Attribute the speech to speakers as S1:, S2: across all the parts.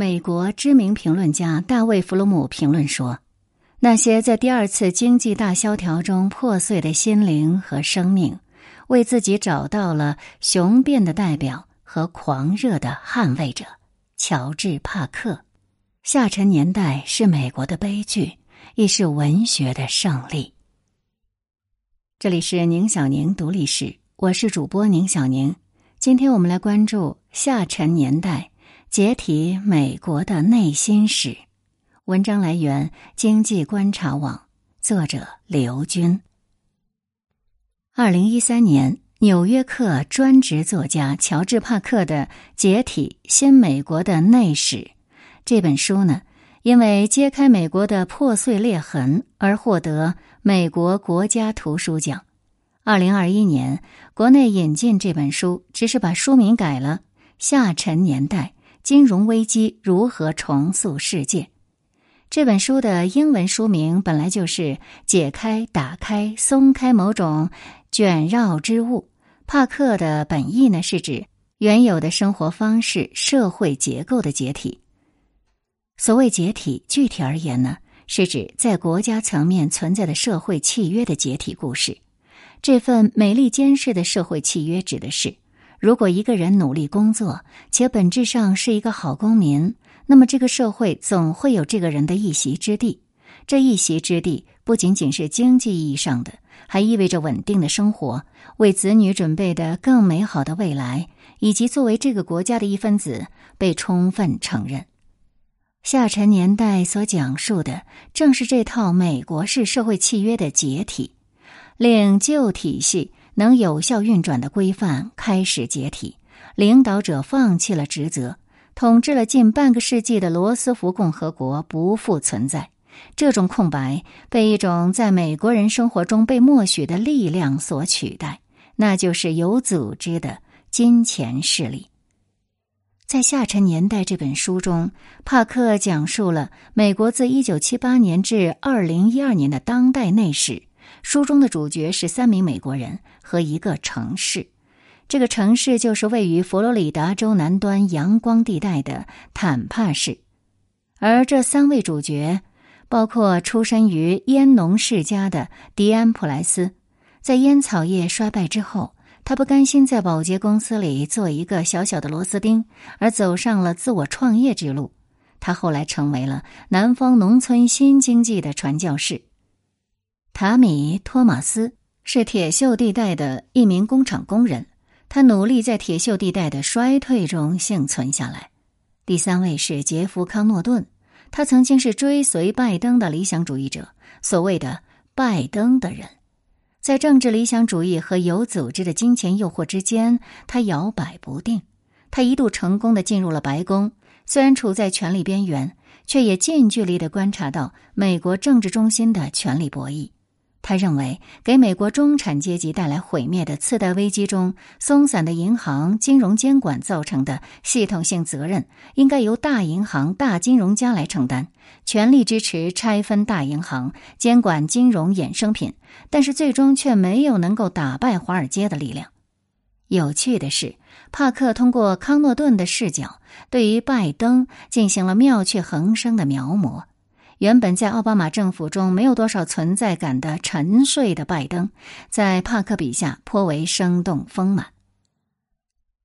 S1: 美国知名评论家大卫·弗鲁姆评论说：“那些在第二次经济大萧条中破碎的心灵和生命，为自己找到了雄辩的代表和狂热的捍卫者——乔治·帕克。下沉年代是美国的悲剧，亦是文学的胜利。”这里是宁小宁读历史，我是主播宁小宁。今天我们来关注下沉年代。解体美国的内心史。文章来源：经济观察网，作者刘军。二零一三年，《纽约客》专职作家乔治·帕克的《解体新美国的内史》这本书呢，因为揭开美国的破碎裂痕而获得美国国家图书奖。二零二一年，国内引进这本书，只是把书名改了，《下沉年代》。金融危机如何重塑世界？这本书的英文书名本来就是解开、打开、松开某种卷绕之物。帕克的本意呢，是指原有的生活方式、社会结构的解体。所谓解体，具体而言呢，是指在国家层面存在的社会契约的解体故事。这份美利坚式的社会契约指的是。如果一个人努力工作，且本质上是一个好公民，那么这个社会总会有这个人的一席之地。这一席之地不仅仅是经济意义上的，还意味着稳定的生活、为子女准备的更美好的未来，以及作为这个国家的一份子被充分承认。下沉年代所讲述的正是这套美国式社会契约的解体，令旧体系。能有效运转的规范开始解体，领导者放弃了职责，统治了近半个世纪的罗斯福共和国不复存在。这种空白被一种在美国人生活中被默许的力量所取代，那就是有组织的金钱势力。在《下沉年代》这本书中，帕克讲述了美国自一九七八年至二零一二年的当代内史。书中的主角是三名美国人和一个城市，这个城市就是位于佛罗里达州南端阳光地带的坦帕市。而这三位主角包括出身于烟农世家的迪安·普莱斯，在烟草业衰败之后，他不甘心在保洁公司里做一个小小的螺丝钉，而走上了自我创业之路。他后来成为了南方农村新经济的传教士。塔米·托马斯是铁锈地带的一名工厂工人，他努力在铁锈地带的衰退中幸存下来。第三位是杰夫·康诺顿，他曾经是追随拜登的理想主义者，所谓的“拜登的人”。在政治理想主义和有组织的金钱诱惑之间，他摇摆不定。他一度成功的进入了白宫，虽然处在权力边缘，却也近距离的观察到美国政治中心的权力博弈。他认为，给美国中产阶级带来毁灭的次贷危机中，松散的银行金融监管造成的系统性责任，应该由大银行、大金融家来承担，全力支持拆分大银行，监管金融衍生品。但是，最终却没有能够打败华尔街的力量。有趣的是，帕克通过康诺顿的视角，对于拜登进行了妙趣横生的描摹。原本在奥巴马政府中没有多少存在感的沉睡的拜登，在帕克笔下颇为生动丰满。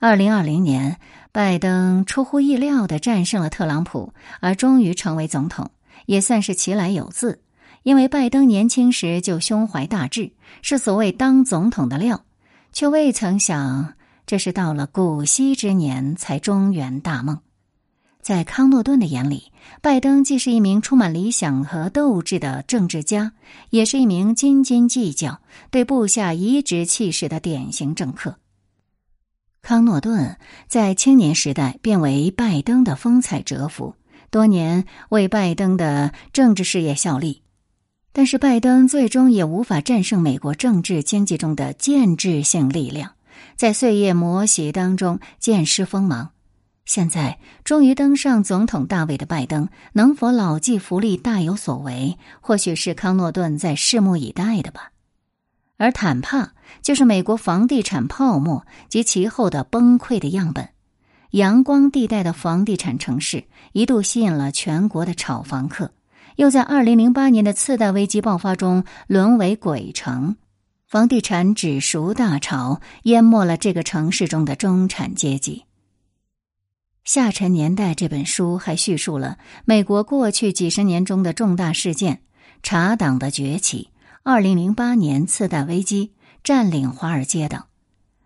S1: 二零二零年，拜登出乎意料的战胜了特朗普，而终于成为总统，也算是其来有自。因为拜登年轻时就胸怀大志，是所谓当总统的料，却未曾想这是到了古稀之年才中圆大梦。在康诺顿的眼里，拜登既是一名充满理想和斗志的政治家，也是一名斤斤计较、对部下颐指气使的典型政客。康诺顿在青年时代便为拜登的风采折服，多年为拜登的政治事业效力，但是拜登最终也无法战胜美国政治经济中的建制性力量，在岁月磨洗当中渐失锋芒。现在终于登上总统大位的拜登，能否老骥伏枥、大有所为，或许是康诺顿在拭目以待的吧。而坦帕就是美国房地产泡沫及其后的崩溃的样本。阳光地带的房地产城市，一度吸引了全国的炒房客，又在二零零八年的次贷危机爆发中沦为鬼城。房地产指数大潮淹没了这个城市中的中产阶级。《下沉年代》这本书还叙述了美国过去几十年中的重大事件：茶党的崛起、二零零八年次贷危机、占领华尔街等。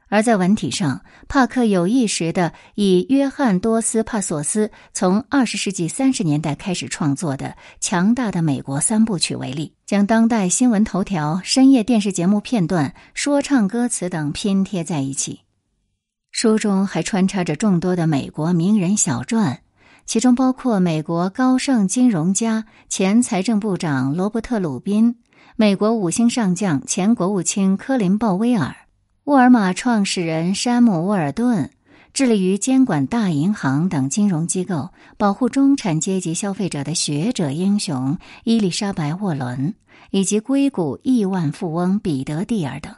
S1: 而在文体上，帕克有意识的以约翰多斯帕索斯从二十世纪三十年代开始创作的《强大的美国三部曲》为例，将当代新闻头条、深夜电视节目片段、说唱歌词等拼贴在一起。书中还穿插着众多的美国名人小传，其中包括美国高盛金融家、前财政部长罗伯特·鲁宾，美国五星上将、前国务卿科林·鲍威尔。沃尔玛创始人山姆·沃尔顿致力于监管大银行等金融机构、保护中产阶级消费者的学者英雄伊丽莎白·沃伦，以及硅谷亿万富翁彼得·蒂尔等。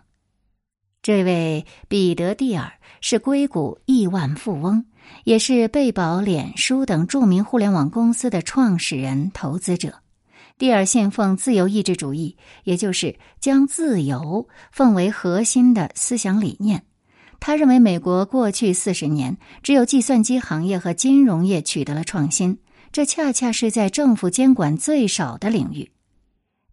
S1: 这位彼得·蒂尔是硅谷亿万富翁，也是贝宝、脸书等著名互联网公司的创始人、投资者。蒂尔信奉自由意志主义，也就是将自由奉为核心的思想理念。他认为，美国过去四十年只有计算机行业和金融业取得了创新，这恰恰是在政府监管最少的领域。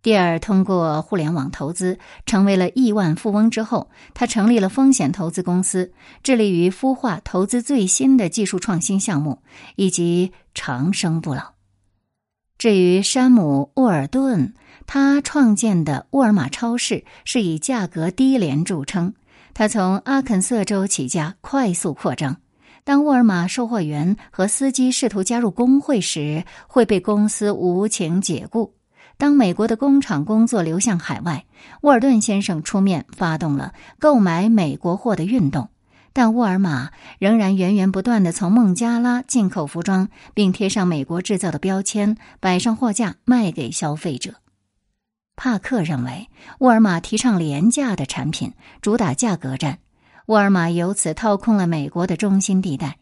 S1: 蒂尔通过互联网投资成为了亿万富翁之后，他成立了风险投资公司，致力于孵化投资最新的技术创新项目，以及长生不老。至于山姆·沃尔顿，他创建的沃尔玛超市是以价格低廉著称。他从阿肯色州起家，快速扩张。当沃尔玛售货员和司机试图加入工会时，会被公司无情解雇。当美国的工厂工作流向海外，沃尔顿先生出面发动了购买美国货的运动。但沃尔玛仍然源源不断的从孟加拉进口服装，并贴上美国制造的标签，摆上货架卖给消费者。帕克认为，沃尔玛提倡廉价的产品，主打价格战，沃尔玛由此掏空了美国的中心地带。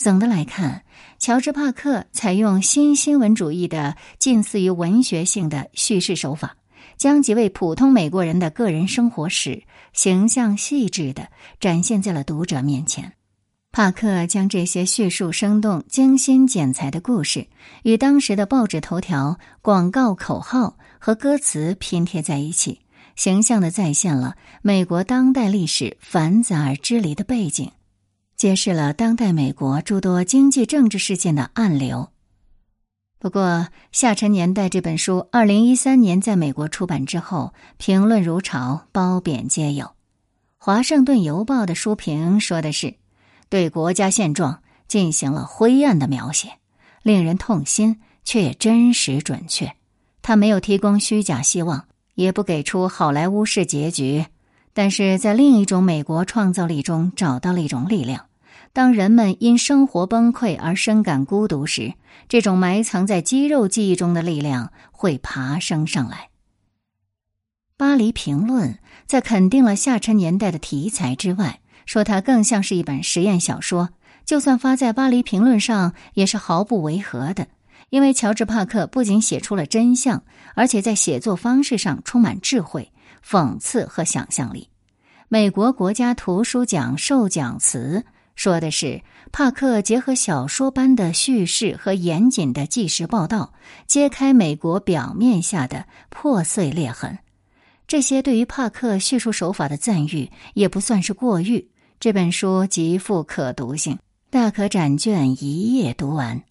S1: 总的来看，乔治·帕克采用新新闻主义的近似于文学性的叙事手法。将几位普通美国人的个人生活史形象细致的展现在了读者面前。帕克将这些叙述生动、精心剪裁的故事与当时的报纸头条、广告口号和歌词拼贴在一起，形象的再现了美国当代历史繁杂而支离的背景，揭示了当代美国诸多经济政治事件的暗流。不过，《下沉年代》这本书，二零一三年在美国出版之后，评论如潮，褒贬皆有。《华盛顿邮报》的书评说的是，对国家现状进行了灰暗的描写，令人痛心，却也真实准确。他没有提供虚假希望，也不给出好莱坞式结局，但是在另一种美国创造力中找到了一种力量。当人们因生活崩溃而深感孤独时，这种埋藏在肌肉记忆中的力量会爬升上来。巴黎评论在肯定了下沉年代的题材之外，说它更像是一本实验小说。就算发在巴黎评论上，也是毫不违和的，因为乔治·帕克不仅写出了真相，而且在写作方式上充满智慧、讽刺和想象力。美国国家图书奖授奖词。说的是帕克结合小说般的叙事和严谨的纪实报道，揭开美国表面下的破碎裂痕。这些对于帕克叙述手法的赞誉也不算是过誉。这本书极富可读性，大可展卷一夜读完。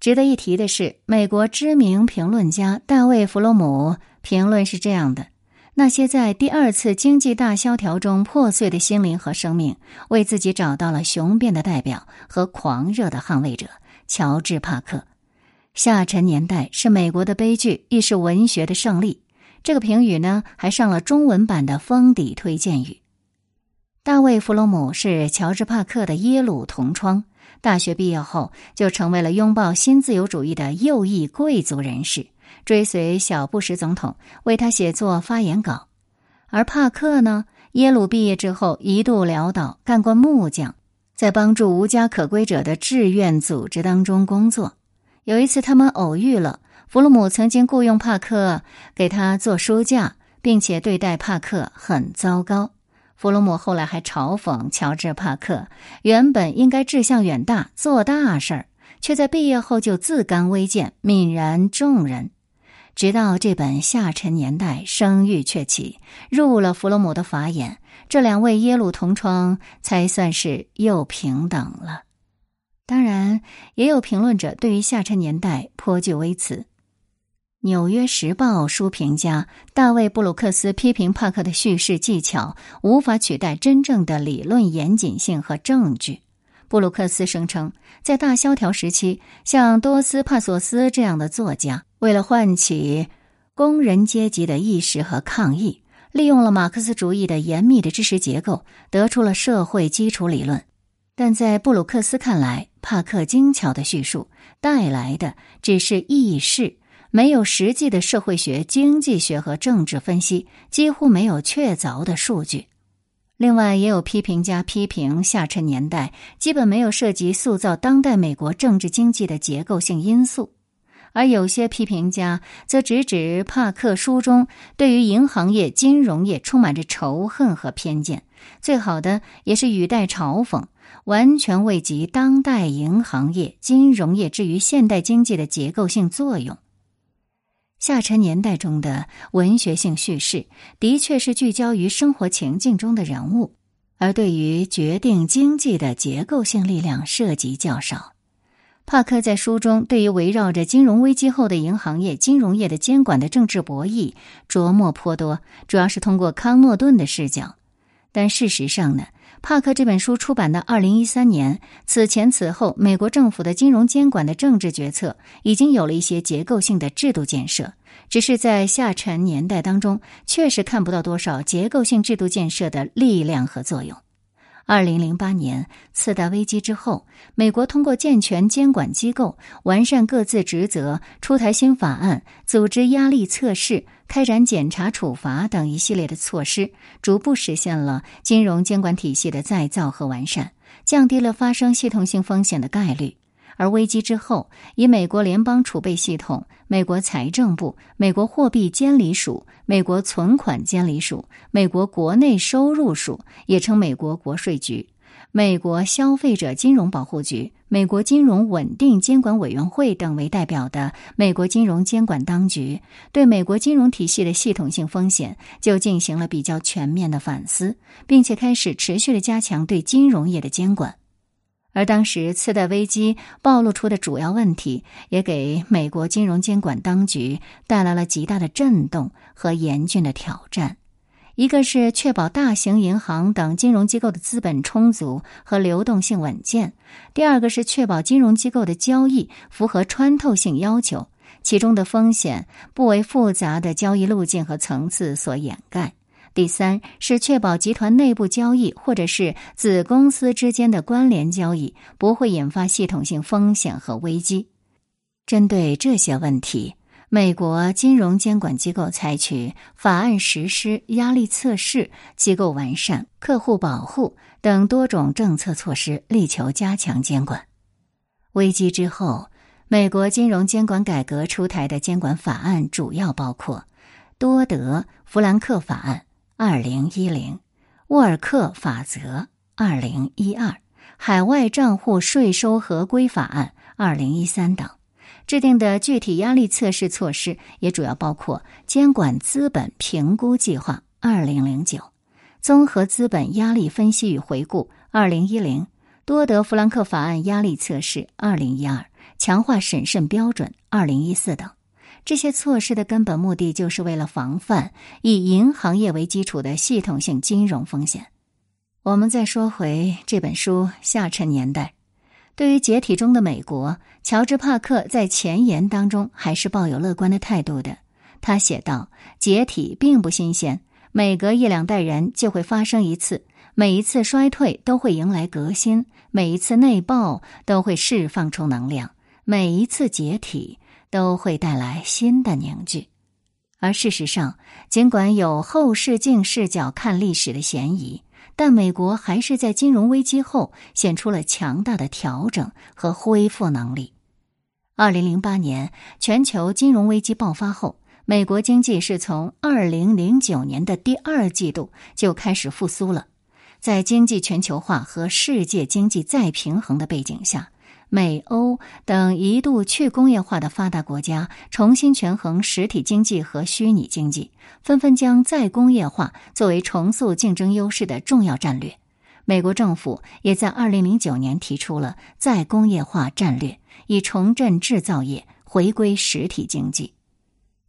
S1: 值得一提的是，美国知名评论家大卫·弗洛姆评论是这样的。那些在第二次经济大萧条中破碎的心灵和生命，为自己找到了雄辩的代表和狂热的捍卫者——乔治·帕克。下沉年代是美国的悲剧，亦是文学的胜利。这个评语呢，还上了中文版的封底推荐语。大卫·弗洛姆是乔治·帕克的耶鲁同窗，大学毕业后就成为了拥抱新自由主义的右翼贵族人士。追随小布什总统为他写作发言稿，而帕克呢？耶鲁毕业之后一度潦倒，干过木匠，在帮助无家可归者的志愿组织当中工作。有一次，他们偶遇了弗洛姆，曾经雇佣帕克给他做书架，并且对待帕克很糟糕。弗洛姆后来还嘲讽乔治·帕克，原本应该志向远大、做大事儿，却在毕业后就自甘微贱、泯然众人。直到这本《下沉年代》声誉鹊起，入了弗洛姆的法眼，这两位耶鲁同窗才算是又平等了。当然，也有评论者对于《下沉年代》颇具微词。《纽约时报》书评家大卫·布鲁克斯批评帕克的叙事技巧无法取代真正的理论严谨性和证据。布鲁克斯声称，在大萧条时期，像多斯帕索斯这样的作家。为了唤起工人阶级的意识和抗议，利用了马克思主义的严密的知识结构，得出了社会基础理论。但在布鲁克斯看来，帕克精巧的叙述带来的只是意识，没有实际的社会学、经济学和政治分析，几乎没有确凿的数据。另外，也有批评家批评下沉年代基本没有涉及塑造当代美国政治经济的结构性因素。而有些批评家则直指帕克书中对于银行业、金融业充满着仇恨和偏见，最好的也是语带嘲讽，完全未及当代银行业、金融业至于现代经济的结构性作用。下沉年代中的文学性叙事的确是聚焦于生活情境中的人物，而对于决定经济的结构性力量涉及较少。帕克在书中对于围绕着金融危机后的银行业、金融业的监管的政治博弈琢磨颇多，主要是通过康诺顿的视角。但事实上呢，帕克这本书出版的二零一三年，此前此后，美国政府的金融监管的政治决策已经有了一些结构性的制度建设，只是在下沉年代当中，确实看不到多少结构性制度建设的力量和作用。二零零八年次贷危机之后，美国通过健全监管机构、完善各自职责、出台新法案、组织压力测试、开展检查处罚等一系列的措施，逐步实现了金融监管体系的再造和完善，降低了发生系统性风险的概率。而危机之后，以美国联邦储备系统、美国财政部、美国货币监理署、美国存款监理署、美国国内收入署（也称美国国税局）、美国消费者金融保护局、美国金融稳定监管委员会等为代表的美国金融监管当局，对美国金融体系的系统性风险就进行了比较全面的反思，并且开始持续的加强对金融业的监管。而当时次贷危机暴露出的主要问题，也给美国金融监管当局带来了极大的震动和严峻的挑战。一个是确保大型银行等金融机构的资本充足和流动性稳健；第二个是确保金融机构的交易符合穿透性要求，其中的风险不为复杂的交易路径和层次所掩盖。第三是确保集团内部交易或者是子公司之间的关联交易不会引发系统性风险和危机。针对这些问题，美国金融监管机构采取法案实施、压力测试、机构完善、客户保护等多种政策措施，力求加强监管。危机之后，美国金融监管改革出台的监管法案主要包括多德弗兰克法案。二零一零，沃尔克法则；二零一二，海外账户税收合规法案；二零一三等，制定的具体压力测试措施也主要包括监管资本评估计划；二零零九，综合资本压力分析与回顾；二零一零，多德弗兰克法案压力测试；二零一二，强化审慎标准；二零一四等。这些措施的根本目的，就是为了防范以银行业为基础的系统性金融风险。我们再说回这本书《下沉年代》，对于解体中的美国，乔治·帕克在前言当中还是抱有乐观的态度的。他写道：“解体并不新鲜，每隔一两代人就会发生一次，每一次衰退都会迎来革新，每一次内爆都会释放出能量，每一次解体。”都会带来新的凝聚，而事实上，尽管有后视镜视角看历史的嫌疑，但美国还是在金融危机后显出了强大的调整和恢复能力。二零零八年全球金融危机爆发后，美国经济是从二零零九年的第二季度就开始复苏了。在经济全球化和世界经济再平衡的背景下。美欧等一度去工业化的发达国家重新权衡实体经济和虚拟经济，纷纷将再工业化作为重塑竞争优势的重要战略。美国政府也在二零零九年提出了再工业化战略，以重振制造业，回归实体经济。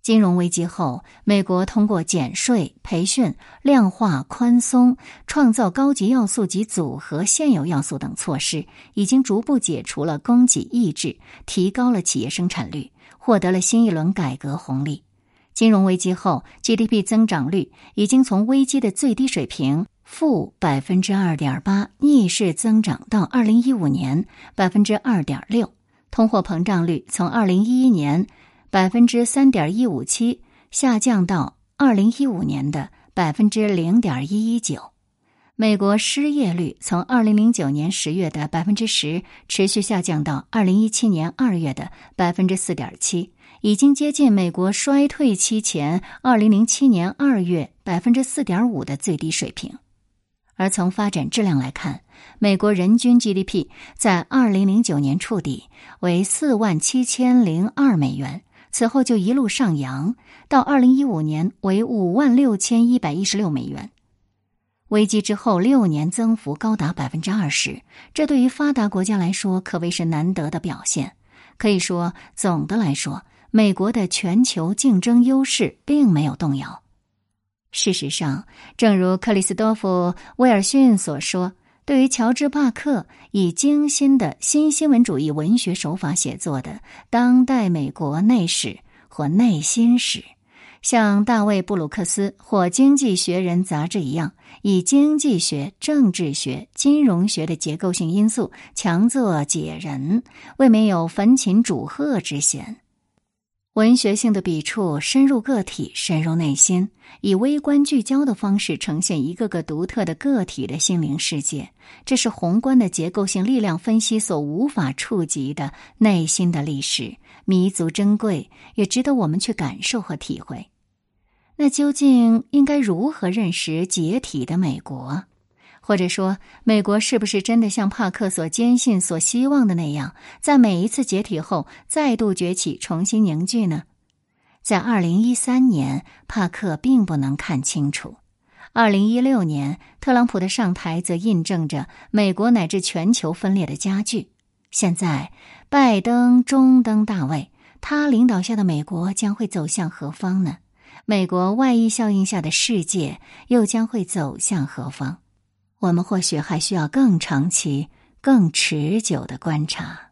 S1: 金融危机后，美国通过减税、培训、量化宽松、创造高级要素及组合现有要素等措施，已经逐步解除了供给抑制，提高了企业生产率，获得了新一轮改革红利。金融危机后，GDP 增长率已经从危机的最低水平负百分之二点八逆势增长到二零一五年百分之二点六，通货膨胀率从二零一一年。百分之三点一五七下降到二零一五年的百分之零点一一九，美国失业率从二零零九年十月的百分之十持续下降到二零一七年二月的百分之四点七，已经接近美国衰退期前二零零七年二月百分之四点五的最低水平。而从发展质量来看，美国人均 GDP 在二零零九年触底为四万七千零二美元。此后就一路上扬，到二零一五年为五万六千一百一十六美元。危机之后六年增幅高达百分之二十，这对于发达国家来说可谓是难得的表现。可以说，总的来说，美国的全球竞争优势并没有动摇。事实上，正如克里斯多夫·威尔逊所说。对于乔治·帕克以精心的新新闻主义文学手法写作的当代美国内史或内心史，像大卫·布鲁克斯或《经济学人》杂志一样，以经济学、政治学、金融学的结构性因素强作解人，未免有焚琴煮鹤之嫌。文学性的笔触深入个体，深入内心，以微观聚焦的方式呈现一个个独特的个体的心灵世界。这是宏观的结构性力量分析所无法触及的内心的历史，弥足珍贵，也值得我们去感受和体会。那究竟应该如何认识解体的美国？或者说，美国是不是真的像帕克所坚信、所希望的那样，在每一次解体后再度崛起、重新凝聚呢？在二零一三年，帕克并不能看清楚；二零一六年，特朗普的上台则印证着美国乃至全球分裂的加剧。现在，拜登中登大位，他领导下的美国将会走向何方呢？美国外溢效应下的世界又将会走向何方？我们或许还需要更长期、更持久的观察。